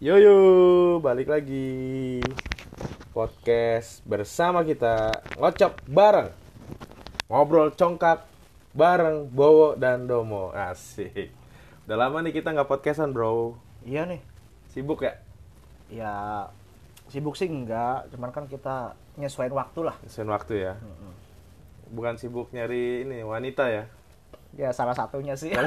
Yo yo, balik lagi podcast bersama kita ngocok bareng, ngobrol congkak bareng Bowo dan Domo, asik. Udah lama nih kita nggak podcastan bro, Iya nih, sibuk ya? ya sibuk sih enggak, cuman kan kita nyesuaiin waktu lah. Sen waktu ya. Bukan sibuk nyari ini wanita ya. Ya salah satunya sih.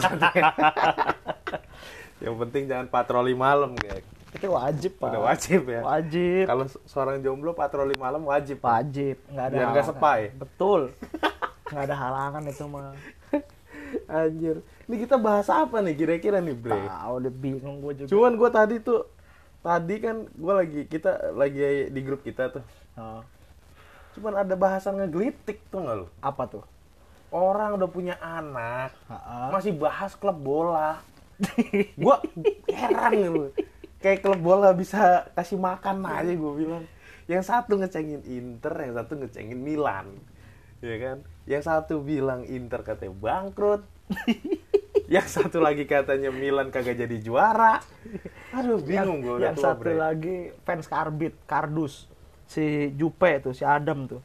Yang penting jangan patroli malam kayak. Itu wajib pak. Udah wajib ya. Wajib. Kalau se- seorang jomblo patroli malam wajib. Wajib. Nggak ada. Biar nggak sepai. Betul. nggak ada halangan itu mah. Anjir. Ini kita bahas apa nih kira-kira nih, Bre? Tahu udah bingung gue juga. Cuman gue tadi tuh tadi kan gue lagi kita lagi di grup kita tuh. Oh, Cuman ada bahasan ngegelitik tuh nggak lu? apa tuh? Orang udah punya anak, Ha-ha. masih bahas klub bola. Gua heran gitu. Kayak klub bola bisa kasih makan aja gue bilang. Yang satu ngecengin Inter, yang satu ngecengin Milan. Ya kan? Yang satu bilang Inter katanya bangkrut. yang satu lagi katanya Milan kagak jadi juara. Aduh, bingung gue Yang tua, satu Bre. lagi fans Karbit, Kardus. Si Jupe tuh, si Adam tuh.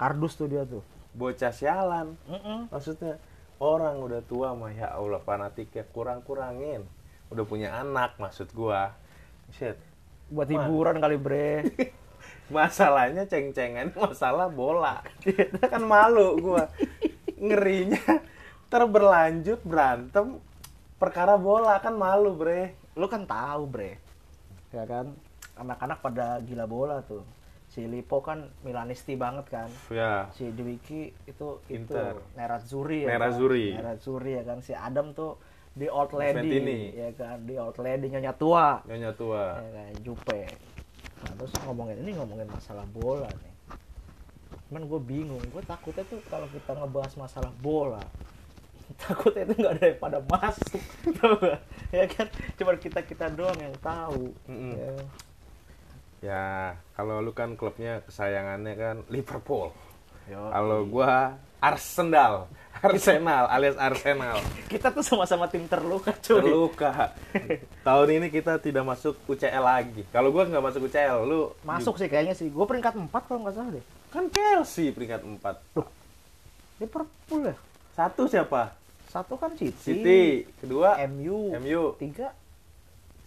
Kardus tuh dia tuh. Bocah sialan. Mm-mm. Maksudnya orang udah tua mah ya Allah fanatiknya kurang-kurangin. Udah punya anak maksud gua. Shit. Buat hiburan kali bre. Masalahnya ceng-cengan masalah bola. kan malu gua. Ngerinya terberlanjut berantem perkara bola kan malu, Bre. lu kan tahu bre ya kan anak-anak pada gila bola tuh si Lipo kan Milanisti banget kan Ya. si Dwiki itu Inter. itu Nerazzurri ya Nerazzurri. kan? Nerazzurri ya kan si Adam tuh di old lady Fantini. ya kan di old lady nyonya tua Nyonya tua. ya kan Jupe nah terus ngomongin ini ngomongin masalah bola nih cuman gue bingung gue takutnya tuh kalau kita ngebahas masalah bola takutnya itu nggak ada yang pada masuk tau ya kan cuma kita kita doang yang tahu Mm-mm. ya. Ya, kalau lu kan klubnya kesayangannya kan Liverpool. Kalau gua Arsenal. Arsenal alias Arsenal. kita tuh sama-sama tim terluka cuy Terluka. Tahun ini kita tidak masuk UCL lagi. Kalau gua nggak masuk UCL, lu masuk sih kayaknya sih gue peringkat 4 kalau nggak salah deh kan Chelsea peringkat 4. Liverpool ya Satu siapa? satu kan City, City, kedua MU, MU. tiga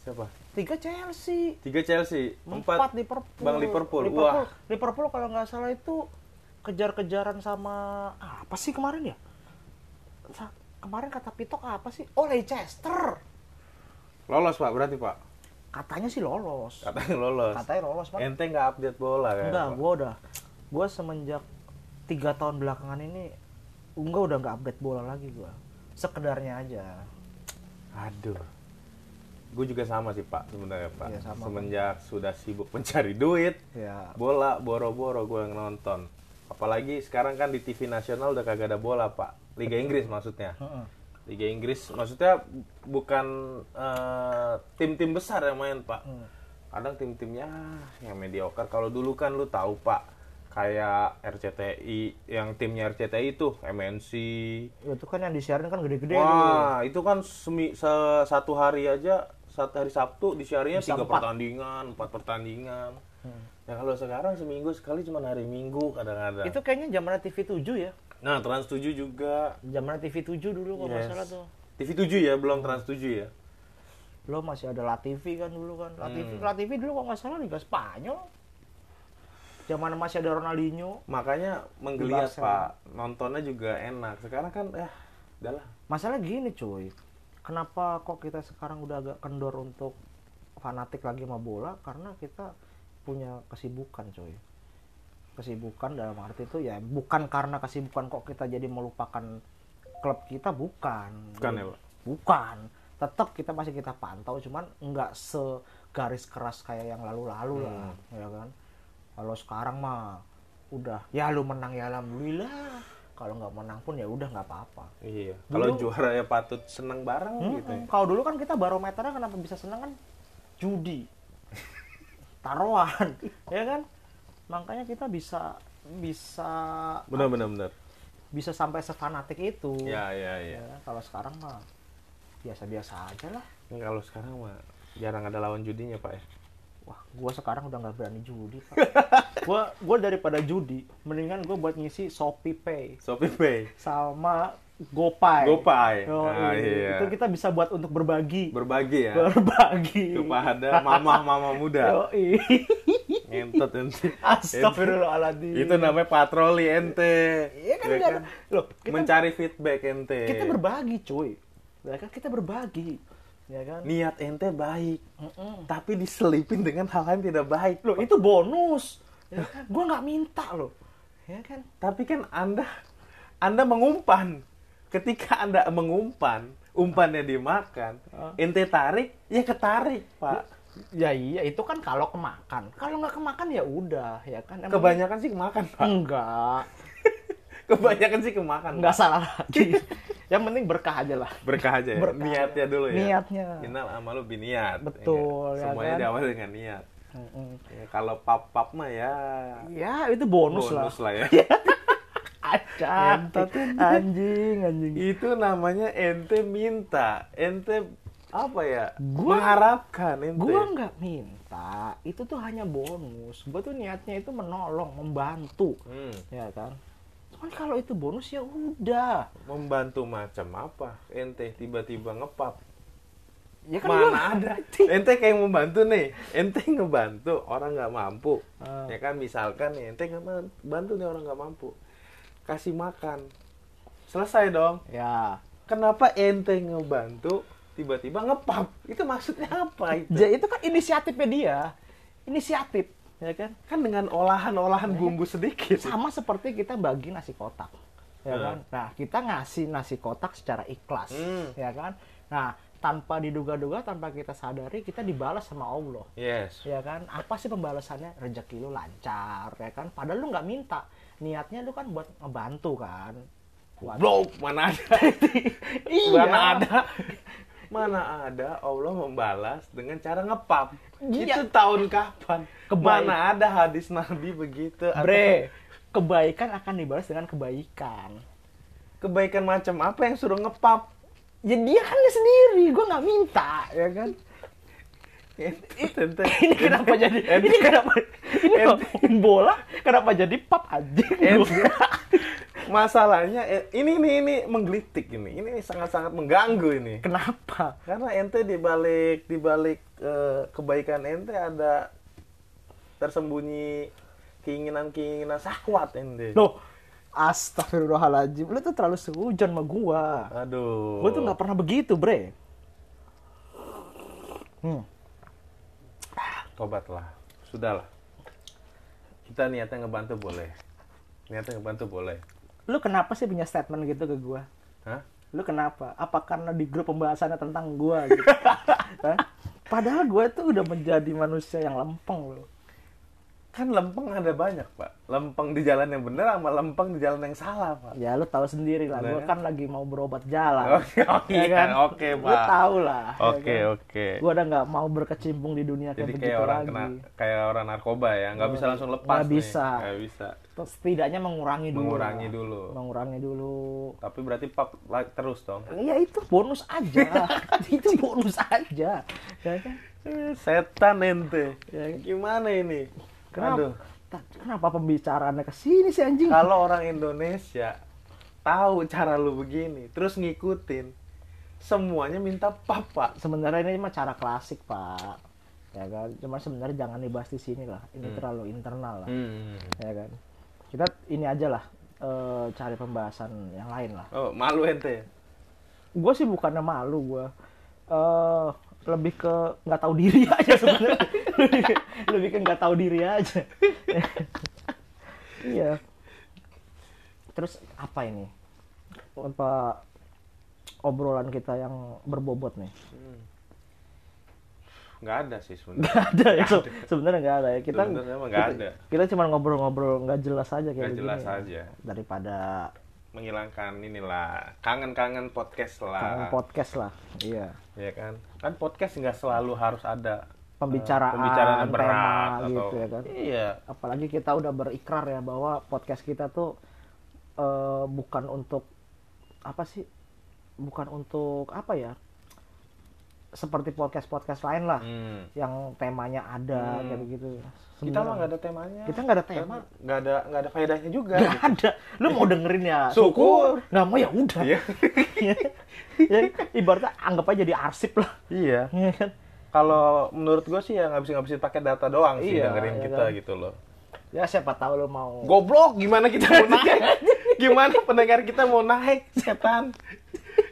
Siapa? tiga Chelsea Tiga Chelsea, empat empat Liverpool. Bang Liverpool. Liverpool, Wah. Liverpool kalau nggak salah itu kejar-kejaran sama apa sih kemarin ya? Kemarin kata Pitok apa sih? Oh Leicester. Lolos Pak, berarti Pak. Katanya sih lolos. Katanya lolos. Katanya lolos pak. Ente nggak update bola kan? Enggak, gua udah. Gua semenjak tiga tahun belakangan ini, enggak udah nggak update bola lagi gua. Sekedarnya aja. Aduh. Gue juga sama sih Pak sebenarnya Pak. Iya, sama, Pak. Semenjak sudah sibuk mencari duit, Ya. bola boro-boro gue nonton. Apalagi sekarang kan di TV nasional udah kagak ada bola Pak. Liga Inggris maksudnya. Liga Inggris maksudnya bukan eh, tim-tim besar yang main Pak. Hmm. Kadang tim-timnya yang mediocre. Kalau dulu kan lu tahu Pak, kayak RCTI, yang timnya RCTI itu MNC. Itu kan yang disiarin kan gede-gede tuh. Wah, itu kan semi, se- satu hari aja, satu hari Sabtu disiarnya Bisa tiga pertandingan, empat pertandingan. Hmm. Ya kalau sekarang seminggu sekali cuma hari Minggu kadang-kadang. Itu kayaknya zamannya TV 7 ya. Nah, Trans 7 juga. Zamannya TV 7 dulu kalau nggak Yes. salah tuh. TV 7 ya, belum Trans 7 ya. Lo masih ada La TV kan dulu kan. La TV, Hmm. La TV dulu kalau nggak salah Liga Spanyol. Zaman masih ada Ronaldinho. Makanya menggeliat Pak, nontonnya juga enak. Sekarang kan ya udahlah. Masalah gini cuy. Kenapa kok kita sekarang udah agak kendor untuk fanatik lagi sama bola? Karena kita punya kesibukan cuy. Kesibukan dalam arti itu ya bukan karena kesibukan kok kita jadi melupakan klub kita bukan. Bukan ya, Pak? Bukan. Tetap kita masih kita pantau cuman nggak segaris keras kayak yang lalu-lalu lah, Hmm. ya kan. Kalau sekarang mah udah ya lu menang ya alhamdulillah. Kalau nggak menang pun ya udah nggak apa-apa. Iya. Kalau juara ya patut seneng bareng Hmm, gitu ya. Kalau dulu kan kita barometernya kenapa bisa senang kan judi, taruhan, ya kan? Makanya kita bisa bisa Benar benar benar. bisa sampai sefanatik itu. Ya ya ya. Ya, kalau sekarang mah biasa-biasa aja lah. Kalau sekarang mah jarang ada lawan judinya pak ya Wah, gua sekarang udah nggak berani judi, Pak. gua gua daripada judi, mendingan gua buat ngisi Shopee Pay Shopee Pay sama GoPay. GoPay. Yo, Ah, iya. Itu kita bisa buat untuk berbagi. berbagi ya Berbagi. kepada mama-mama muda Yo, ngentot ente Astagfirullahaladzim. itu namanya patroli ente Iya kan, Ya biar- loh, kita, mencari feedback ente kita berbagi, cuy. Ya kan kita berbagi. Ya kan? niat ente baik Mm-mm. tapi diselipin dengan hal yang tidak baik Loh, itu bonus. Ya kan? Gua nggak minta loh. Ya kan? tapi kan anda anda mengumpan ketika anda mengumpan umpannya dimakan ente tarik ya ketarik pak Ya iya, itu kan kalau kemakan. Kalau nggak kemakan ya udah, ya kan? Emang- kebanyakan sih kemakan pak Enggak. kebanyakan sih kemakan Enggak salah lagi. Yang penting berkah aja lah. berkah aja ya. Berkah niatnya aja. dulu ya Niatnya. Innal amalu biniat Betul, Ya, ya semuanya kan? diawali dengan niat Mm-mm. ya, kalau pap pap mah ya Ya, itu bonus, bonus lah. lah ya Ngentot, Anjing, anjing. itu namanya ente minta ente apa ya Gua- mengharapkan ente Gua nggak minta. Itu tuh hanya bonus. Gua tuh niatnya itu menolong, membantu. Hmm, Ya kan? Cuman kalau itu bonus ya udah. membantu macam apa ente tiba-tiba ngepap Ya kan mana ada ente kayak membantu nih ente ngebantu orang nggak mampu Ah. ya kan misalkan nih ente ngebantu nih orang nggak mampu kasih makan selesai dong Ya. kenapa ente ngebantu tiba-tiba ngepap itu maksudnya apa itu Ja- itu kan inisiatifnya dia. Inisiatif, ya kan? kan dengan olahan-olahan bumbu sedikit Sama seperti kita bagi nasi kotak. Ya Hmm. kan? Nah, kita ngasih nasi kotak secara ikhlas, Hmm. ya kan? Nah, tanpa diduga-duga, tanpa kita sadari, kita dibalas sama Allah. yes ya kan apa sih pembalasannya rezeki lu lancar ya kan padahal lu nggak minta niatnya lu kan buat ngebantu kan. Goblok, mana ada? Iya. Mana ada? Mana ada Allah membalas dengan cara ngepap? Iya. itu tahun kapan? Kebaik. mana ada hadis Nabi begitu? Atau bre kebaikan akan dibalas dengan kebaikan. Kebaikan macam apa yang suruh ngepap? Ya dia kan dia sendiri gue nggak minta ya kan Ente, ente. ini kenapa jadi ini kenapa ini ngomongin bola? Kenapa jadi pap aja? Ente. masalahnya eh, ini ini ini menggelitik ini. Ini sangat-sangat mengganggu ini. Kenapa? Karena ente di balik di balik eh, kebaikan ente ada tersembunyi keinginan-keinginan syahwat ente. Loh Astagfirullahaladzim, lu tuh terlalu sehujan sama gua. aduh. Gua tuh nggak pernah begitu, bre. Hmm. Tobatlah sudahlah kita niatnya ngebantu boleh niatnya ngebantu boleh Lu kenapa sih punya statement gitu ke gua? Hah? Lu kenapa? Apa karena di grup pembahasannya tentang gua gitu? Hah? Padahal gua tuh udah menjadi manusia yang lempeng loh. Kan lempeng ada banyak pak lempeng di jalan yang benar sama lempeng di jalan yang salah pak Ya lu tahu sendiri lah, gua Nah. kan lagi mau berobat jalan. Oke, oh Ya iya, kan? oke, Lu Pak. tahu lah. ya oke kan? oke Gua udah nggak mau berkecimpung di dunia kayak jadi kayak orang lagi. kena kayak orang narkoba ya nggak bisa langsung lepas Nggak bisa. nggak bisa Terus Setidaknya mengurangi dulu. mengurangi dulu Mengurangi dulu. tapi berarti pap la- terus dong Ya itu bonus aja. itu bonus aja. Ya kan? Eh, setan ente Ya. gimana ini Kenapa? Aduh. Kenapa pembicaraannya ke sini sih anjing? kalau orang Indonesia tahu cara lu begini terus ngikutin semuanya minta pap pak Sebenarnya ini mah cara klasik, Pak. Ya kan? Cuma sebenarnya jangan dibahas di sini lah. Ini Hmm. terlalu internal lah. Hmm. Ya kan? Kita ini aja lah eh, cari pembahasan yang lain lah. oh malu ente Gue sih bukannya malu gue. eh lebih ke nggak tahu diri aja sebenarnya. lebih, ke, nggak tahu diri aja. iya. Terus apa ini? Apa obrolan kita yang berbobot nih? nggak ada sih sebenarnya Nggak ada ya, se- sebenarnya nggak ada ya. Kita Sebenarnya emang nggak kita, ada. kita cuma ngobrol-ngobrol nggak jelas aja kayak Nggak begini jelas ya. aja. Daripada menghilangkan inilah kangen-kangen podcast lah kangen podcast lah. Iya. ya kan kan podcast nggak selalu harus ada Pembicaraan, pembicaraan tema berat atau gitu ya kan. iya apalagi kita udah berikrar ya bahwa podcast kita tuh eh, bukan untuk apa sih bukan untuk apa ya seperti podcast podcast lain lah Hmm. yang temanya ada Hmm. kayak begitu Kita mah nggak ada temanya. kita nggak ada tema Nggak ada nggak ada faedahnya juga. nggak ada lu mau dengerin ya Syukur. nggak mau ya udah Iya. ya, ibaratnya anggap aja jadi arsip lah Iya. ya kan Kalau menurut gue sih ya ngabisin ngabisin pakai data doang sih Iya, dengerin iya kita kan. gitu loh. ya siapa tahu lu mau Goblok, gimana kita mau naik? gimana pendengar kita mau naik, setan?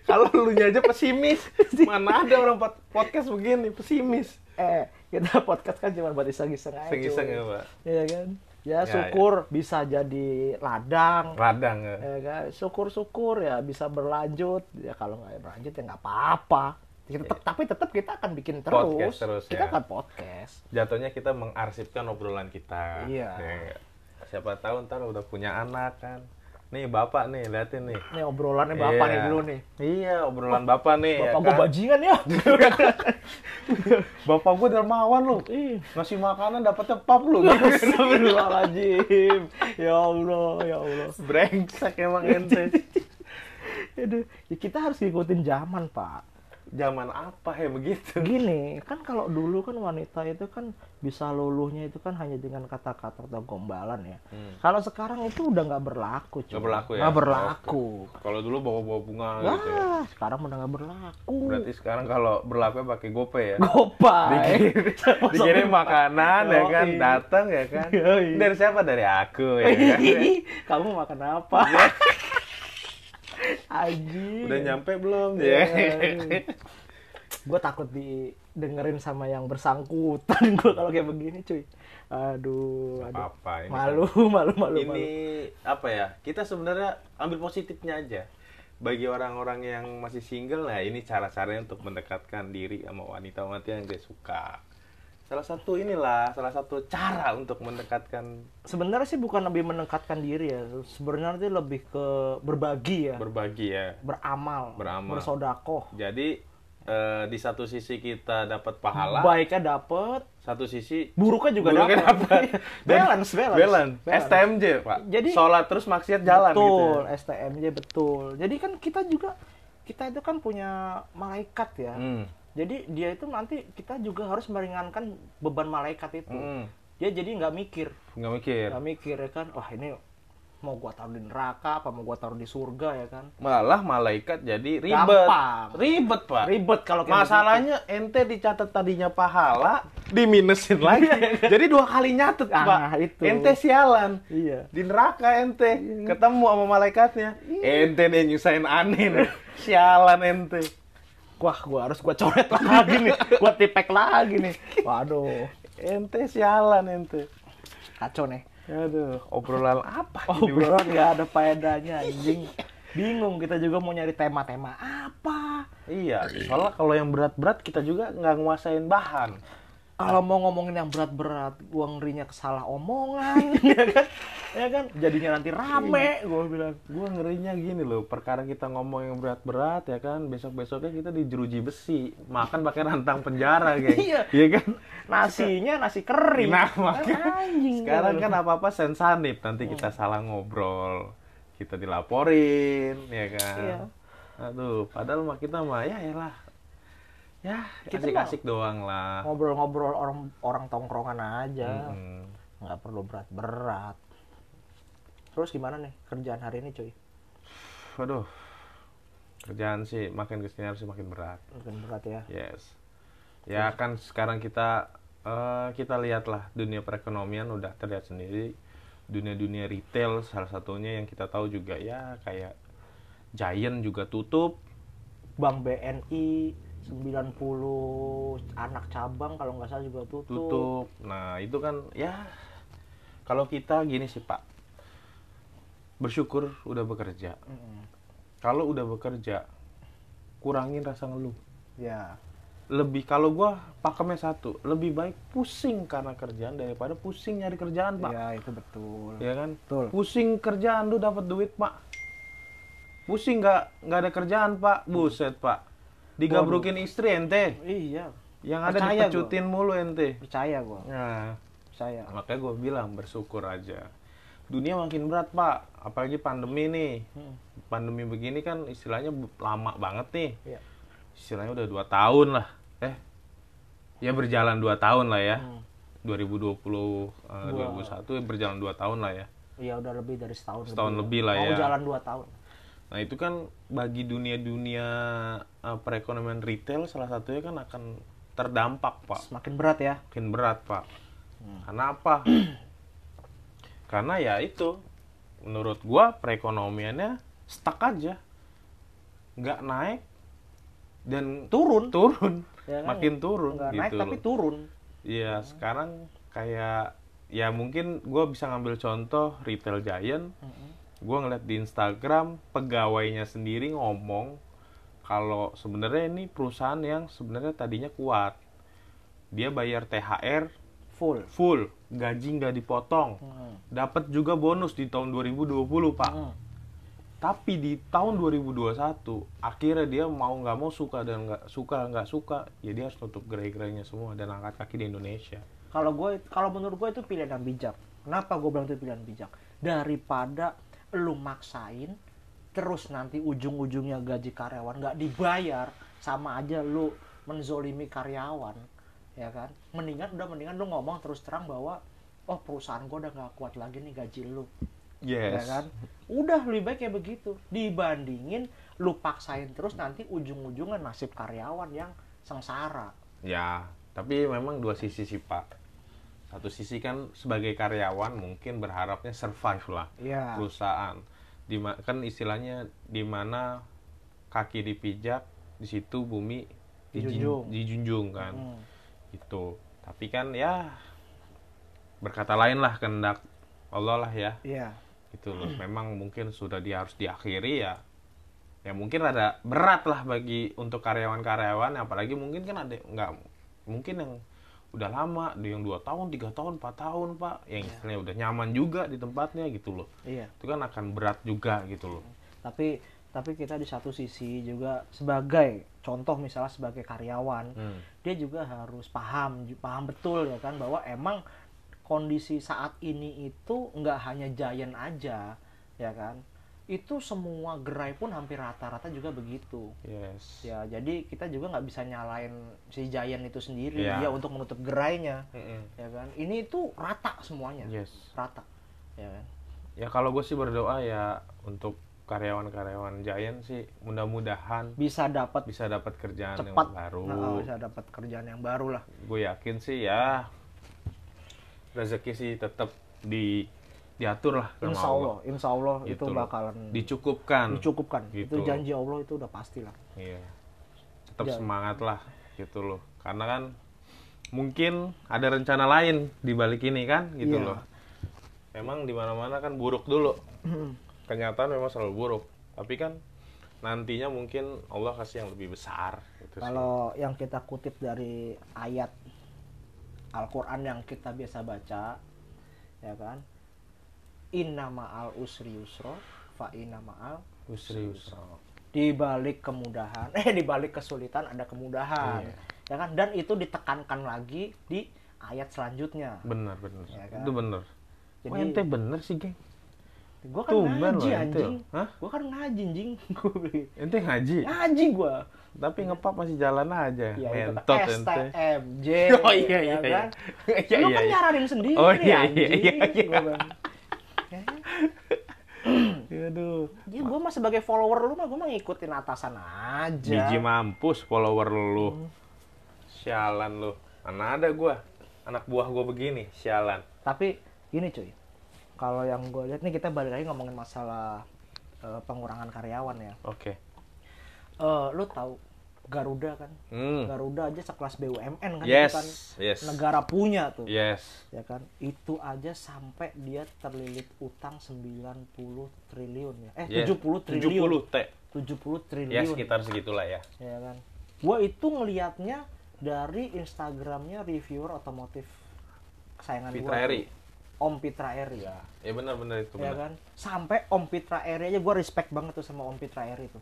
Kalau lu aja pesimis, mana ada orang pod- podcast begini pesimis? eh kita podcast kan cuma buat iseng-iseng aja Iseng-iseng ya, Pak. Iya kan ya, Ya, syukur bisa jadi ladang Radang ya. ya kan syukur-syukur ya bisa berlanjut ya kalau nggak berlanjut ya nggak apa-apa Ya, tetep, tapi tetap kita akan bikin terus, Podcast terus, kita ya. akan podcast Jatuhnya kita mengarsipkan obrolan kita. Iya. Ya. Siapa tahu ntar udah punya anak kan. Nih bapak nih, liatin nih. ini obrolannya bapak Iya. nih dulu nih Iya, obrolan bapak nih. bapak ya gua kan? bajingan ya Bapak gue dermawan lu. Ih, Ngasih makanan dapetnya pap lu. Astagfirullahaladzim ya Allah ya Allah Brengsek emang ente. Aduh, ya kita harus ngikutin zaman pak Zaman apa ya begitu? gini kan kalau dulu kan wanita itu kan bisa luluhnya itu kan hanya dengan kata-kata atau gombalan ya Hmm. kalau sekarang itu udah nggak berlaku cuy. Nggak berlaku ya? nggak berlaku Kalau dulu bawa-bawa bunga gitu. ya. wah sekarang udah nggak berlaku Berarti sekarang kalau berlaku pakai GoPay ya. gopay Dikirim makanan ya kan, datang ya kan. Dari siapa? Dari aku ya kan. kamu makan apa Aji. Udah nyampe belum ya? gue takut didengerin sama yang bersangkutan gue kalau kayak begini cuy aduh, aduh. Apa-apa ini. malu malu malu ini malu. apa ya kita sebenarnya ambil positifnya aja bagi orang-orang yang masih single nah ini cara-caranya untuk mendekatkan diri sama wanita-wanita yang dia suka salah satu inilah salah satu cara untuk mendekatkan sebenarnya sih bukan lebih mendekatkan diri ya. Sebenarnya itu lebih ke berbagi ya. Berbagi ya. Beramal, Beramal. bersodakoh. Jadi eh, di satu sisi kita dapat pahala baiknya dapet satu sisi buruknya juga buruknya dapat. dapat. Balance, balance balance. STMJ pak. Jadi- sholat terus maksiat jalan betul gitu ya. STMJ betul. Jadi kan kita juga kita itu kan punya malaikat ya. Hmm. Jadi dia itu nanti kita juga harus meringankan beban malaikat itu. Hmm. dia jadi nggak mikir. Nggak mikir. Nggak mikir ya kan wah ini mau gua taruh di neraka apa mau gua taruh di surga ya kan? Malah malaikat jadi ribet. Gampang. ribet pak. Ribet kalau masalahnya ente dicatat tadinya pahala diminusin lagi. Jadi dua kali nyatet Ah, pak itu. ente sialan. Iya. Di neraka ente ketemu sama malaikatnya. Ente deh nyusahin aneh nih. sialan ente wah gua harus gua coret lagi nih. Gua tipek lagi nih. Waduh. Ente sialan ente. Kacau nih. Aduh. Obrolan apa obrolan nggak ada faedahnya anjing. Bingung kita juga mau nyari tema-tema apa? Iya. Soalnya kalau yang berat-berat kita juga nggak nguasain bahan kalau mau ngomongin yang berat-berat gua ngerinya kesalah omongan ya kan ya kan jadinya nanti rame gua bilang Gua ngerinya gini loh, perkara kita ngomong yang berat-berat ya kan, besok-besoknya kita dijeruji besi, makan pakai rantang penjara, geng. Iya. Iya kan? nasinya nasi kering Nah, Kan makanya anjing sekarang kan apa-apa sensanip, nanti kita salah ngobrol, kita dilaporin, ya kan? Iya. Aduh, padahal mah kita mah ya elah. Ya, Kita asik-asik doang lah. ngobrol-ngobrol orang orang tongkrongan aja Mm-mm. nggak perlu berat-berat terus gimana nih kerjaan hari ini cuy Waduh. Kerjaan sih makin ke sini harus makin berat. mungkin berat ya Yes. Ya kan sekarang kita eh, kita lihatlah dunia perekonomian udah terlihat sendiri. Dunia-dunia retail salah satunya yang kita tahu juga ya kayak Giant juga tutup. Bank BNI 90 anak cabang kalau nggak salah juga tutup. tutup. Nah, itu kan ya kalau kita gini sih, Pak. Bersyukur udah bekerja. Mm-mm. Kalau udah bekerja kurangin rasa ngeluh. Ya, Lebih kalau gua pakemnya satu, lebih baik pusing karena kerjaan daripada pusing nyari kerjaan, Pak. ya itu betul. Ya kan? Betul. Pusing kerjaan lu dapat duit, Pak. Pusing nggak nggak ada kerjaan, Pak. Buset, Pak. Digabrukin istri ente. Iya, Yang ada Percaya dipecutin mulu ente. percaya gua, Nah, percaya. makanya gue bilang bersyukur aja. Dunia makin berat, Pak. Apalagi pandemi nih. Hmm. Pandemi begini kan istilahnya lama banget nih. Iya. Istilahnya udah dua tahun lah. eh ya berjalan dua tahun lah ya. Hmm. 2020 eh, Dua. 2021 berjalan dua tahun lah ya. Iya udah lebih dari setahun. Setahun lebih lah Mau ya. jalan dua tahun. Nah itu kan bagi dunia-dunia eh, perekonomian retail salah satunya kan akan terdampak pak, Semakin berat ya. makin berat pak. Hmm. Karena apa? Karena ya itu, menurut gua perekonomiannya stuck aja, nggak naik dan Turun. turun, Ya kan? makin turun Nggak gitu naik tapi loh. turun. Iya sekarang kayak ya mungkin gua bisa ngambil contoh retail giant gue ngeliat di Instagram pegawainya sendiri ngomong kalau sebenarnya ini perusahaan yang sebenarnya tadinya kuat dia bayar THR Full. full gaji nggak dipotong Hmm. dapat juga bonus di tahun 2020 pak Hmm. tapi di tahun 2021 akhirnya dia mau nggak mau suka dan nggak suka nggak suka ya dia harus tutup gerai-gerainya semua dan angkat kaki di Indonesia Kalau gue, kalau menurut gue itu pilihan yang bijak. Kenapa gue bilang itu pilihan bijak? Daripada lu maksain, terus nanti ujung-ujungnya gaji karyawan nggak dibayar, sama aja lu menzolimi karyawan, ya kan? Mendingan udah mendingan lu ngomong terus terang bahwa oh perusahaan gue udah nggak kuat lagi nih gaji lu, ya yes kan? Udah lebih baik kayak begitu. Dibandingin lu paksain terus nanti ujung-ujungnya nasib karyawan yang sengsara. Ya, tapi memang dua sisi sih Pak. Satu sisi kan sebagai karyawan mungkin berharapnya survive lah Iya. perusahaan. Di kan istilahnya di mana kaki dipijak, di situ bumi Dijunjung. dijunjung kan. Hmm. Gitu. Tapi kan ya berkata lain lah kehendak Allah lah ya. Iya. Gitu loh. Memang mungkin sudah dia harus diakhiri ya. Ya mungkin ada berat lah bagi untuk karyawan-karyawan apalagi mungkin kan ada nggak mungkin yang udah lama ada yang dua tahun tiga tahun empat tahun pak. Yang istilahnya udah nyaman juga di tempatnya gitu loh. Iya. itu kan akan berat juga gitu loh. Tapi tapi kita di satu sisi juga sebagai contoh misalnya sebagai karyawan Hmm. dia juga harus paham paham betul ya kan bahwa emang kondisi saat ini itu nggak hanya Giant aja ya kan itu semua gerai pun hampir rata-rata juga begitu. Yes. Ya jadi kita juga nggak bisa nyalain si Giant itu sendiri Iya. dia untuk menutup gerainya. Mm-mm. ya kan? Ini itu rata semuanya. Yes. Rata. Ya kan? Ya kalau gue sih berdoa ya untuk karyawan-karyawan Giant sih mudah-mudahan bisa dapat bisa dapat kerjaan cepat. yang baru. Nah, bisa dapat kerjaan yang baru lah. Gue yakin sih ya rezeki sih tetap di diatur lah sama insya Allah. Insya Allah Gitu itu loh. bakalan dicukupkan. dicukupkan. Gitu. itu janji Allah itu udah pasti lah. Iya. Tetap Ya. semangat lah gitu loh. Karena kan mungkin ada rencana lain di balik ini kan gitu Iya. loh. Memang di mana-mana kan buruk dulu. Kenyataan memang selalu buruk. Tapi kan nantinya mungkin Allah kasih yang lebih besar gitu sih. kalau yang kita kutip dari ayat Al-Quran yang kita biasa baca ya kan inna ma'al usri yusro fa inna ma'al Usri usra. di balik kemudahan eh di balik kesulitan ada kemudahan Iya. ya kan? Dan itu ditekankan lagi di ayat selanjutnya. Bener bener Ya kan? itu bener Jadi- ente bener sih geng? Gua kan Tumben ngaji loh anjing. gua kan ngaji anjing. Ente ngaji? Ngaji gua. Tapi ngepap masih jalan aja. Ya mentot kan ente STMJ Oh, iya, iya, ya iya. kan? Iya, lu iya, kan iya. nyaranin sendiri Oh, iya, iya, iya, iya. Bilang, aduh. Ya gua mah sebagai follower lu mah gua mah ngikutin atasan aja. Biji mampus follower lu. Hmm. sialan lu. Mana ada gua? Anak buah gua begini sialan. Tapi gini cuy. Kalau yang gue lihat nih kita balik lagi ngomongin masalah eh, pengurangan karyawan ya. Oke. Eh, lu tahu Garuda kan. Hmm. Garuda aja sekelas BUMN kan yes itu kan yes negara punya tuh. Yes. Ya kan? Itu aja sampai dia terlilit utang 90 triliun ya. Eh Yes. 70 triliun. 70 t. 70 triliun. Ya sekitar segitulah ya. Ya kan? Gua itu ngelihatnya dari Instagramnya reviewer otomotif kesayangan Fitra gua Eri. Om Pitra Eri. Ya ya benar-benar itu ya benar. kan? Sampai Om Pitra Eri aja gue respect banget tuh sama Om Pitra Eri tuh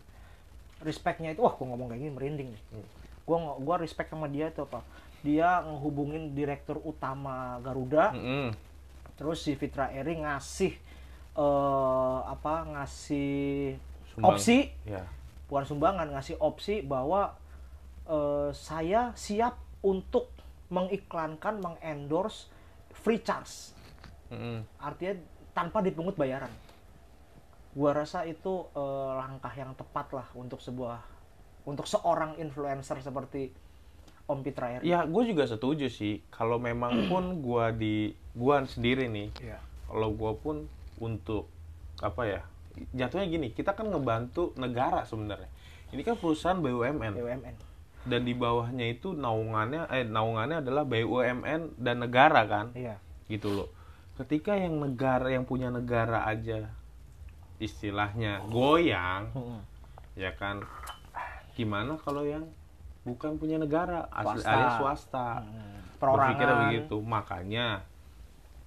respectnya itu wah gue ngomong kayak gini merinding nih Hmm. gue gua respect sama dia itu apa dia ngehubungin direktur utama Garuda Mm-mm. terus si Fitra Eri ngasih eh apa ngasih Sumbang. opsi ya bukan sumbangan ngasih opsi bahwa eh, saya siap untuk mengiklankan, mengendorse free charge. Mm-mm. Artinya tanpa dipungut bayaran. Gua rasa itu eh, langkah yang tepat lah untuk sebuah untuk seorang influencer seperti Om Pitra Eri. Ya, gue juga setuju sih. Kalau memang pun gue di gua sendiri nih, Iya. kalau gue pun untuk apa ya? Jatuhnya gini, kita kan ngebantu negara sebenarnya. Ini kan perusahaan BUMN BUMN. dan di bawahnya itu naungannya eh naungannya adalah BUMN dan negara kan, Iya. gitu loh. Ketika yang negara yang punya negara aja istilahnya goyang, Mm-mm. ya kan? Gimana kalau yang bukan punya negara, asli Swasta. alias swasta? Mm. berpikirnya Perorangan. begitu makanya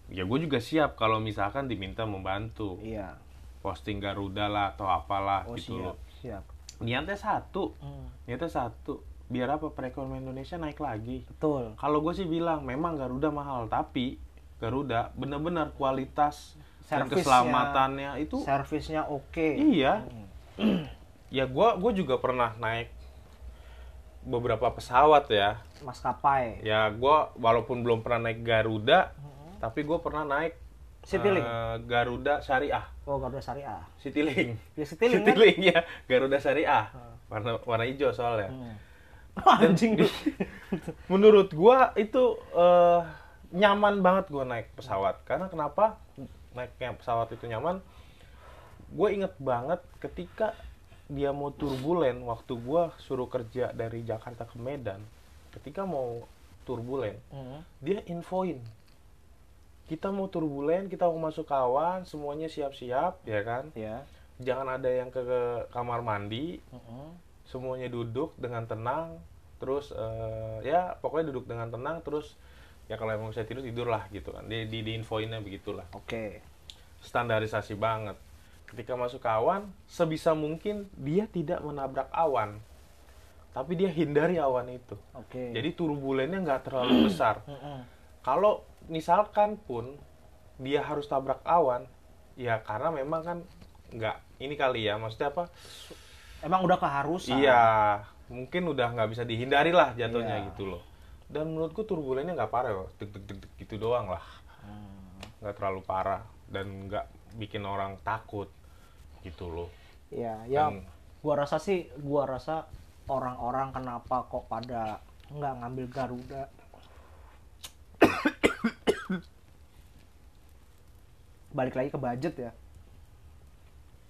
ya gue juga siap kalau misalkan diminta membantu Iya. posting Garuda lah atau apalah Oh gitu siap, loh siap. niatnya satu Mm. niatnya satu biar apa perekonomian Indonesia naik lagi Betul. kalau gue sih bilang memang Garuda mahal tapi Garuda benar-benar kualitas dan keselamatannya itu Servisnya oke. iya Mm. ya gue gue juga pernah naik beberapa pesawat ya Maskapai. ya gue walaupun belum pernah naik Garuda tapi gue pernah naik Citylink. eh, Garuda Syariah Oh, Garuda Syariah. Citylink Ya Citylink kan? Citylink ya Garuda Syariah warna warna hijau soalnya Hmm. Anjing lu. menurut gue itu eh, nyaman banget gue naik pesawat karena kenapa naiknya pesawat itu nyaman gue inget banget ketika dia mau turbulen waktu gue suruh kerja dari Jakarta ke Medan ketika mau turbulen Mm. dia infoin kita mau turbulen kita mau masuk kawan semuanya siap-siap ya kan Ya. jangan ada yang ke, ke kamar mandi Mm-mm. semuanya duduk dengan tenang terus eh, ya pokoknya duduk dengan tenang terus ya kalau emang saya tidur tidurlah gitu kan di di, di infoinnya begitulah Oke. standarisasi banget ketika masuk ke awan sebisa mungkin dia tidak menabrak awan tapi dia hindari awan itu Oke. jadi turbulennya nggak terlalu besar kalau misalkan pun dia harus tabrak awan ya karena memang kan nggak ini kali ya maksudnya apa Emang udah keharusan. iya mungkin udah nggak bisa dihindari lah jatuhnya Iya. gitu loh dan menurutku turbulennya nggak parah loh deg deg deg deg gitu doang lah Hmm. nggak terlalu parah dan nggak bikin orang takut gitu loh Iya, ya. Dan- Gua rasa sih, gua rasa orang-orang kenapa kok pada nggak ngambil Garuda? Balik lagi ke budget ya.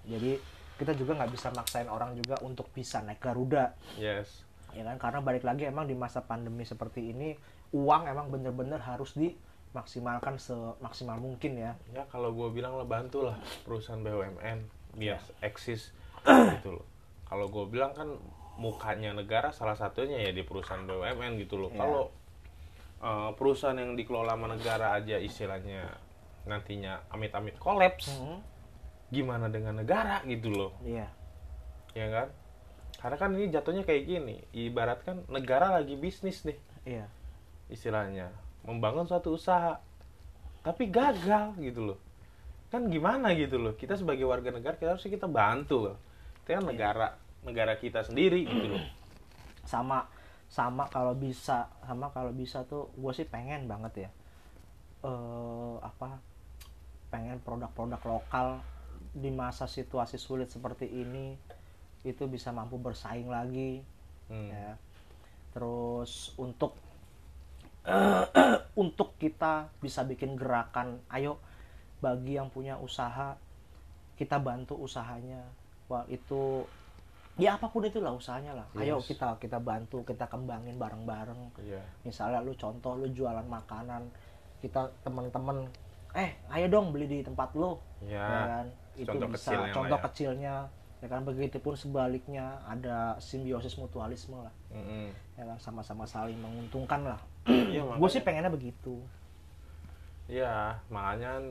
Jadi kita juga nggak bisa maksain orang juga untuk bisa naik Garuda. yes ya kan? Karena balik lagi emang di masa pandemi seperti ini uang emang bener-bener harus dimaksimalkan semaksimal mungkin ya. Ya kalau gue bilang lah bantu lah perusahaan BUMN biar eksis gitu loh. Kalau gue bilang kan mukanya negara salah satunya ya di perusahaan BUMN gitu loh. Iya. kalau eh, perusahaan yang dikelola sama negara aja istilahnya nantinya amit-amit kolaps gimana dengan negara gitu loh? Iya. Ya kan karena kan ini jatuhnya kayak gini ibarat kan negara lagi bisnis nih. Iya. Istilahnya membangun suatu usaha tapi gagal gitu loh. Kan gimana gitu loh kita sebagai warga negara kita harusnya kita bantu loh. Itu kan negara negara kita sendiri gitu loh. Sama sama kalau bisa sama kalau bisa tuh gue sih pengen banget ya eh apa pengen produk-produk lokal di masa situasi sulit seperti ini itu bisa mampu bersaing lagi Hmm. ya. Terus untuk untuk kita bisa bikin gerakan ayo bagi yang punya usaha kita bantu usahanya. Wah itu ya apa pun itulah usahanya lah. Ayo Yes. kita kita bantu kita kembangin bareng-bareng. Iya. Misalnya lu contoh lu jualan makanan kita teman-teman eh ayo dong beli di tempat lu. Ya, ya kan? Itu contoh bisa kecilnya contoh ya. kecilnya. ya kan begitupun sebaliknya ada simbiosis mutualisme lah. Mm-mm. ya kan sama-sama saling menguntungkan lah. Iya, gue sih pengennya begitu. Iya, makanya kan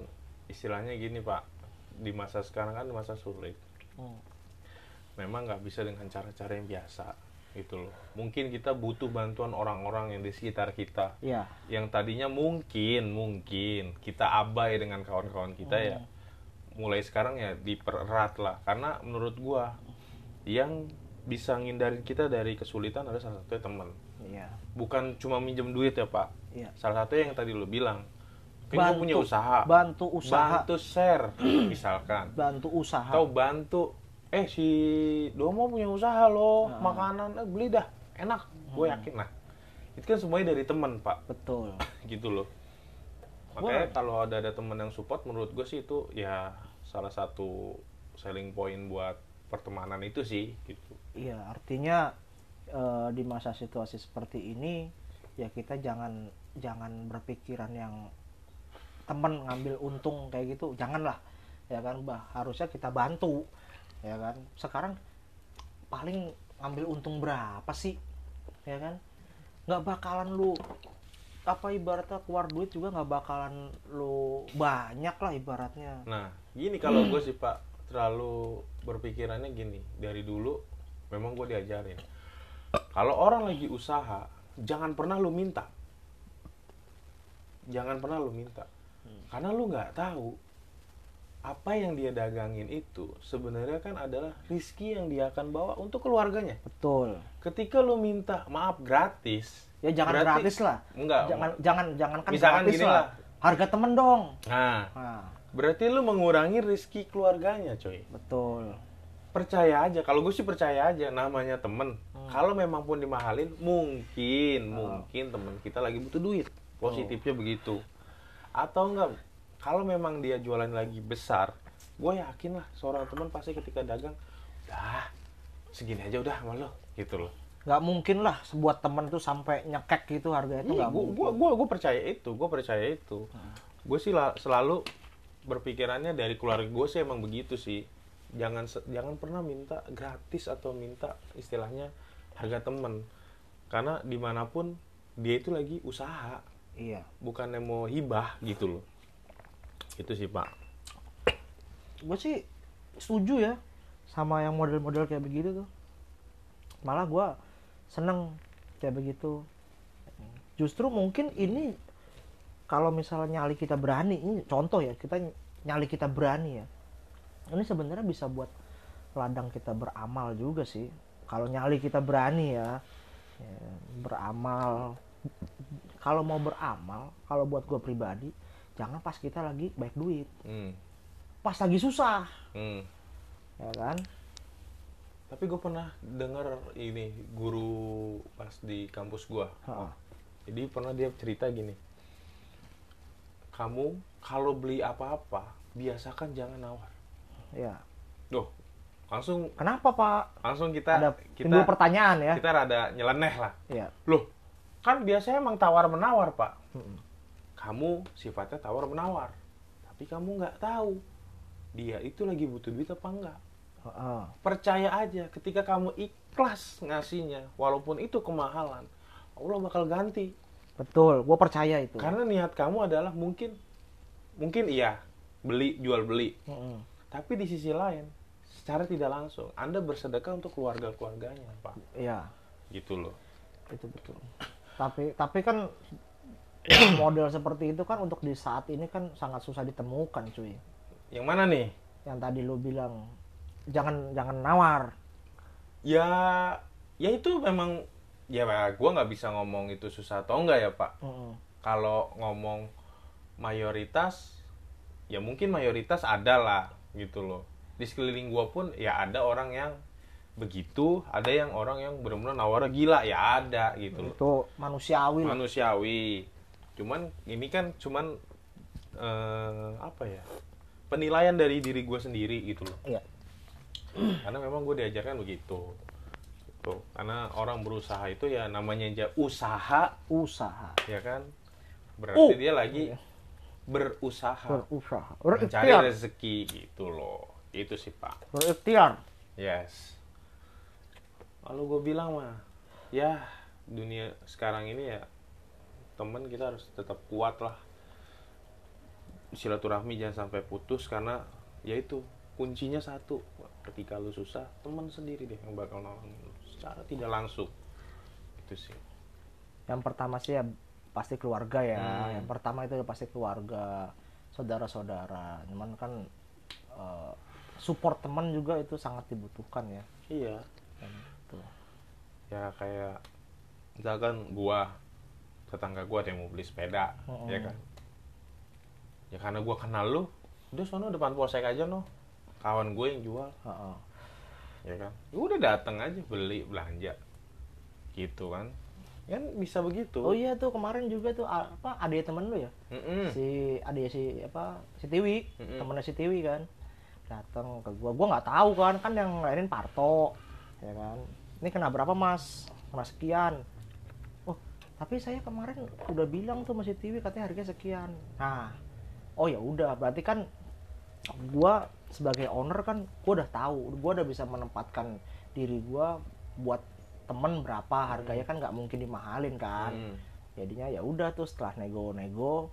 istilahnya gini pak. Di masa sekarang kan di masa sulit. Hmm. memang nggak bisa dengan cara-cara yang biasa gitu loh. Mungkin kita butuh bantuan orang-orang yang di sekitar kita. Ya yang tadinya mungkin mungkin kita abai dengan kawan-kawan kita ya mulai sekarang ya dipererat lah. Karena menurut gua yang bisa ngindarin kita dari kesulitan ada salah satunya teman iya. Bukan cuma minjem duit ya pak. Iya. Salah satunya yang tadi lo bilang kan gue punya usaha. Bantu usaha. Bantu share misalkan. Bantu usaha. Atau bantu eh si Domo punya usaha loh Ah. makanan eh, beli dah. Enak. Gue yakin nah itu kan semuanya dari teman pak. Betul. Gitu loh. Makanya kalau ada ada teman yang support menurut gue sih itu ya salah satu selling point buat pertemanan itu sih gitu. Iya artinya eh, di masa situasi seperti ini ya kita jangan jangan berpikiran yang temen ngambil untung kayak gitu janganlah ya kan? Bah harusnya kita bantu ya kan? Sekarang paling ngambil untung berapa sih ya kan? Nggak bakalan lu apa ibaratnya keluar duit juga nggak bakalan lu banyak lah ibaratnya. Nah gini kalau gue sih pak terlalu berpikirannya gini. Dari dulu memang gue diajarin kalau orang lagi usaha jangan pernah lu minta. Jangan pernah lu minta. Karena lu nggak tahu apa yang dia dagangin itu sebenarnya kan adalah rizki yang dia akan bawa untuk keluarganya. Betul. Ketika lu minta maaf gratis. Ya jangan berarti- gratis lah. Enggak jangan jangan jangan kan Misalkan gratis gini lah. lah. harga temen dong. Nah. Nah berarti lu mengurangi rizki keluarganya coy? Betul. Percaya aja. Kalau gue sih percaya aja namanya temen. Hmm. kalau memang pun dimahalin mungkin Oh. mungkin temen kita lagi butuh duit. Positifnya begitu. Atau enggak kalau memang dia jualan lagi besar gue yakin lah seorang teman pasti ketika dagang dah segini aja udah sama lo gitu loh. Nggak mungkin lah sebuah temen tuh sampai nyekek gitu harganya itu nggak gue mungkin. gua, gua, gua percaya itu gue percaya itu. Hmm. gue sih la- selalu berpikirannya dari keluarga gue sih emang begitu sih. Jangan jangan pernah minta gratis atau minta istilahnya harga temen. Karena di mana pun dia itu lagi usaha. Iya. Bukannya mau hibah gitu loh. Itu sih pak. Gue sih setuju ya sama yang model-model kayak begitu tuh. Malah gue seneng kayak begitu. Justru mungkin ini kalau misalnya nyali kita berani ini contoh ya kita nyali kita berani ya. Ini sebenarnya bisa buat ladang kita beramal juga sih. Kalau nyali kita berani ya, ya, beramal. Kalau mau beramal kalau buat gue pribadi jangan pas kita lagi baik duit. Hmm. pas lagi susah. Hmm. ya kan? Tapi gue pernah dengar ini guru pas di kampus gue. Jadi pernah dia cerita gini, kamu kalau beli apa-apa biasakan jangan nawar. ya Duh, langsung kenapa pak langsung kita ada kita timbul pertanyaan ya kita rada nyeleneh lah. ya Loh, kan biasanya emang tawar menawar pak. Mm-mm. Kamu sifatnya tawar menawar, tapi kamu nggak tahu dia itu lagi butuh duit apa enggak. Heeh. Percaya aja, ketika kamu ikhlas ngasihnya, walaupun itu kemahalan, Allah bakal ganti. Betul gue percaya itu Karena niat kamu adalah mungkin mungkin iya beli jual beli, Mm-mm. tapi di sisi lain secara tidak langsung Anda bersedekah untuk keluarga-keluarganya, Pak. iya Gitu loh. itu betul tapi tapi kan model seperti itu kan untuk di saat ini kan sangat susah ditemukan cuy Yang mana nih? yang tadi lu bilang jangan jangan nawar Ya ya itu memang ya gua nggak bisa ngomong itu susah atau enggak ya, Pak. Mm-mm. Kalau ngomong mayoritas ya mungkin mayoritas ada lah gitu loh. Di sekeliling gua pun ya ada orang yang begitu, ada yang orang yang benar-benar nawarnya gila ya ada gitu loh. itu manusiawi manusiawi cuman ini kan cuman eh, apa ya penilaian dari diri gue sendiri gitu loh iya karena memang gue diajarkan begitu Tuh, karena orang berusaha itu ya namanya aja usaha. Usaha. Ya kan? Berarti Uh. dia lagi berusaha. Berusaha. Mencari berikhtiar rezeki gitu loh. Itu sih pak. Berikhtiar. Yes. Lalu gue bilang mah, ya dunia sekarang ini ya temen kita harus tetap kuat lah. Silaturahmi jangan sampai putus karena ya itu kuncinya satu. Ketika lu susah, teman sendiri deh yang bakal nolongin lu secara tidak langsung. Itu sih. yang pertama sih ya pasti keluarga ya Hmm. yang pertama itu ya pasti keluarga saudara-saudara cuman kan eh, support teman juga itu sangat dibutuhkan ya Iya. ya kayak misalkan gua tetangga gua ada yang mau beli sepeda Mm-mm. ya kan ya karena gua kenal lu udah sono depan polsek aja no kawan gue yang jual Heeh. Ya kan? Ya udah datang aja beli belanja. Gitu kan? Kan bisa begitu. Oh iya tuh kemarin juga tuh apa adik temen lu ya? Mm-mm. si adik si apa si Tiwi. Mm-mm. temennya si Tiwi kan. Datang ke gua. Gua nggak tahu kan kan yang lainin Parto ya kan? Ini kena berapa mas? Kena sekian. Oh tapi saya kemarin udah bilang tuh masih Tiwi katanya harganya sekian. Nah oh ya udah berarti kan gua sebagai owner kan gua udah tahu gua udah bisa menempatkan diri gua buat temen berapa harganya kan nggak mungkin dimahalin kan. Hmm. jadinya ya udah tuh setelah nego-nego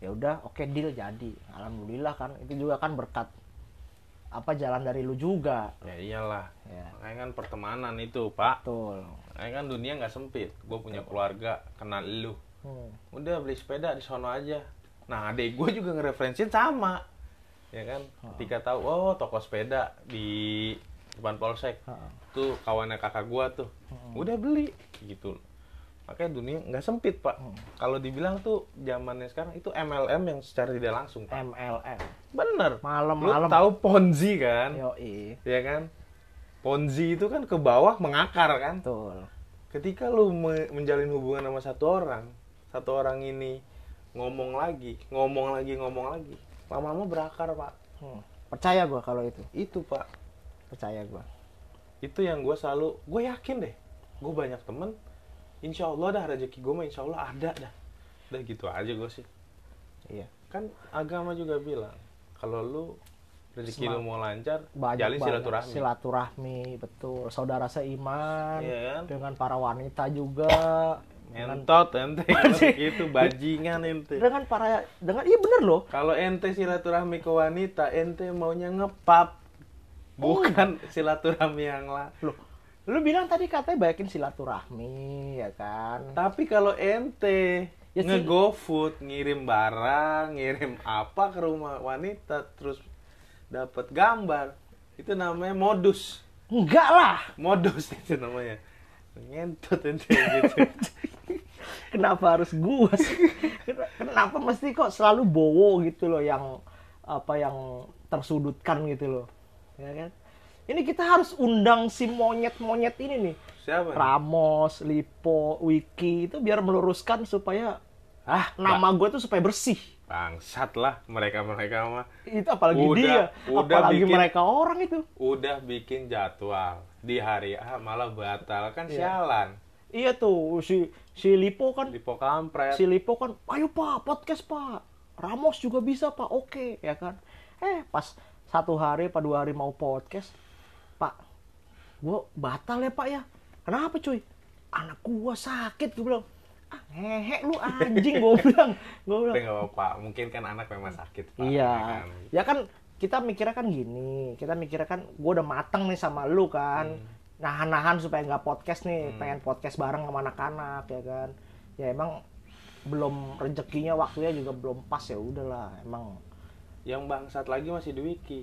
ya udah oke deal jadi. Alhamdulillah kan itu juga kan berkat apa jalan dari lu juga. Ya iyalah ya. makanya kan pertemanan itu pak. Betul. Makanya kan dunia nggak sempit. Gue punya keluarga kenal lu. Hmm. udah beli sepeda di sono aja. Nah adek gue juga ngereferensiin sama ya kan? Ketika tahu oh toko sepeda di depan polsek. Tuh kawannya kakak gua tuh. Udah beli. Gitu. Makanya dunia nggak sempit pak. Kalau dibilang tuh zamannya sekarang itu MLM yang secara tidak langsung pak. MLM bener. Lu malam-malam tahu Ponzi kan? Yo ya kan? Ponzi itu kan ke bawah mengakar kan? Betul. Ketika lu me- menjalin hubungan sama satu orang satu orang ini ngomong lagi ngomong lagi ngomong lagi lama-lama berakar pak. Hmm. percaya gua kalau itu. Itu pak. Percaya gua. Itu yang gue selalu gue yakin deh. Gue banyak temen insya Allah dah rezeki gue mah insya Allah ada dah. Udah gitu aja gue sih. Iya. Kan agama juga bilang kalau lu rezeki lu mau lancar banyak jalin silaturahmi. silaturahmi betul. Saudara seiman Iya kan? dengan para wanita juga entot ente. Begitu bajingan ente. Dengan para dengan iya bener loh. Kalau ente silaturahmi ke wanita ente maunya ngepap. Bukan silaturahmi yang lah loh lu bilang tadi katanya baikin silaturahmi ya kan? Tapi kalau ente Ya nge-GoFood, ngirim barang, ngirim apa ke rumah wanita, terus dapat gambar, itu namanya modus. enggak lah. Modus itu namanya. Ngentut ente gitu. kenapa harus Ken- kenapa mesti kok selalu bowo gitu loh yang apa yang tersudutkan gitu loh ya kan ini kita harus undang si monyet-monyet ini nih Siapa? Ramos, Lipo, Wiki itu biar meluruskan supaya Ah, nama gue tuh supaya bersih. bangsat lah mereka-mereka mah. Itu apalagi Udah- dia, udah apalagi bikin- mereka orang itu. Udah bikin jadwal di hari A malah batal kan Iya. sialan. Iya tuh si si Lipo kan, Di kampret. si Lipo kan, ayo pak podcast pak, Ramos juga bisa pak, oke ya kan. Eh pas satu hari, apa dua hari mau podcast, pak, gue batal ya pak ya. Kenapa cuy? Anak gua sakit, gue bilang. Ah ngehe lu anjing, gue bilang. Gue bilang. Tapi nggak apa-apa, mungkin kan anak memang sakit. Pak, Iya. ya kan? Ya kan kita mikirnya kan gini, kita mikirnya kan gue udah mateng nih sama lu kan. Hmm. Nahan-nahan supaya nggak podcast nih, pengen podcast bareng sama anak-anak ya kan. Ya emang belum rezekinya waktunya juga belum pas ya udahlah emang. Yang bangsat lagi masih di wiki.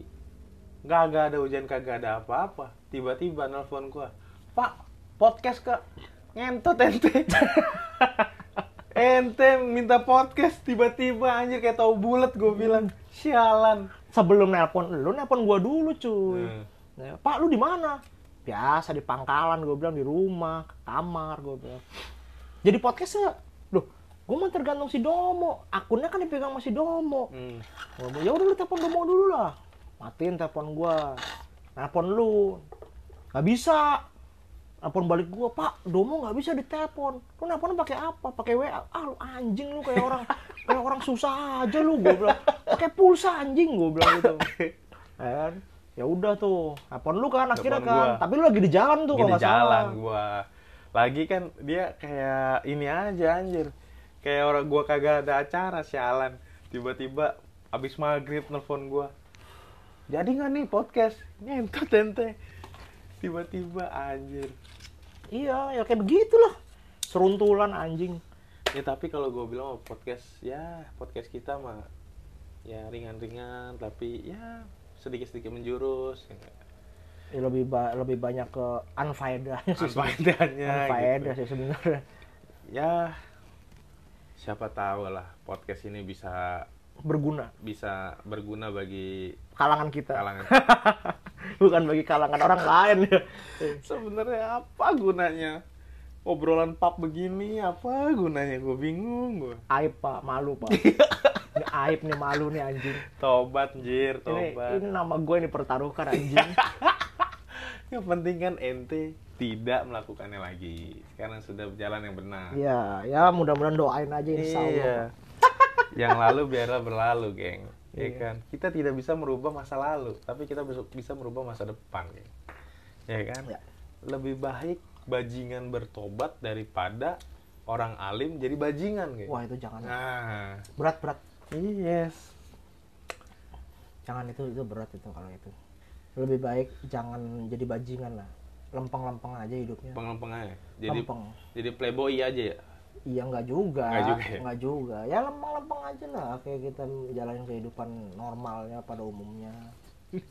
Nggak ada hujan kagak ada apa-apa. Tiba-tiba nelfon gua pak podcast ke ngentot ente. Ente minta podcast tiba-tiba anjir kayak tahu bulat gue bilang. Sialan. Sebelum nelpon lu nelpon gua dulu cuy. Hmm. Ya, Pak lu di mana? Biasa di pangkalan gue bilang di rumah, kamar gue bilang. Jadi podcast nggak? Loh, gue mau tergantung si Domo. Akunnya kan dipegang masih Domo. Hmm. Gua bilang, ya udah lu telepon Domo dulu lah. Matiin telepon gua. Telepon lu. Gak bisa. Telepon balik gua, Pak, Domo nggak bisa ditelepon. Lu nelpon pakai apa? Pakai WA. Ah, lu anjing lu kayak orang kayak orang susah aja lu gua bilang. Pakai pulsa anjing gua bilang gitu. Kan? Ya udah tuh. Telepon lu kan akhirnya kan. gua. Tapi lu lagi di jalan tuh kalau Gini nggak jalan salah. gua lagi kan dia kayak ini aja anjir kayak orang gua kagak ada acara sialan tiba-tiba abis maghrib nelfon gua jadi nggak nih podcast ngentot ente tiba-tiba anjir Iya, ya kayak begitulah. Seruntulan anjing. ya tapi kalau gua bilang oh, podcast ya podcast kita mah ya ringan-ringan tapi ya sedikit-sedikit menjurus Ya, lebih ba- lebih banyak ke unfaedahnya sih. Unfaedahnya Unfaedah gitu. sih sebenarnya Ya siapa tahu lah podcast ini bisa berguna bisa berguna bagi kalangan kita kalangan. bukan bagi kalangan orang lain ya Sebenarnya apa gunanya? Obrolan pub begini apa gunanya? Gue bingung gue. aib pak malu pak aib nih malu nih anjing Tobat jir, ini, tobat. ini nama gue yang dipertaruhkan anjing Yang penting kan ente tidak melakukannya lagi. Sekarang sudah berjalan yang benar. ya ya mudah-mudahan doain aja insya Allah Iya. Yang lalu biarlah berlalu, geng. Ya Iya. kan? Kita tidak bisa merubah masa lalu, tapi kita bisa- merubah masa depan, geng. Ya kan? Ya. Lebih baik bajingan bertobat daripada orang alim jadi bajingan, geng. wah itu jangan Nah, berat berat yes. jangan itu itu berat itu kalau itu lebih baik jangan jadi bajingan lah lempeng-lempeng aja hidupnya Lempeng-lempeng aja. Jadi lempeng jadi playboy aja ya. iya nggak juga Nggak juga ya? nggak juga ya lempeng-lempeng aja lah kayak kita jalanin kehidupan normalnya pada umumnya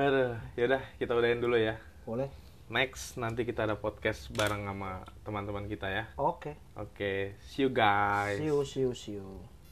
Aduh, yaudah kita udahin dulu ya. boleh Next nanti kita ada podcast bareng sama teman-teman kita ya. oke Oke, see you guys. see you see you see you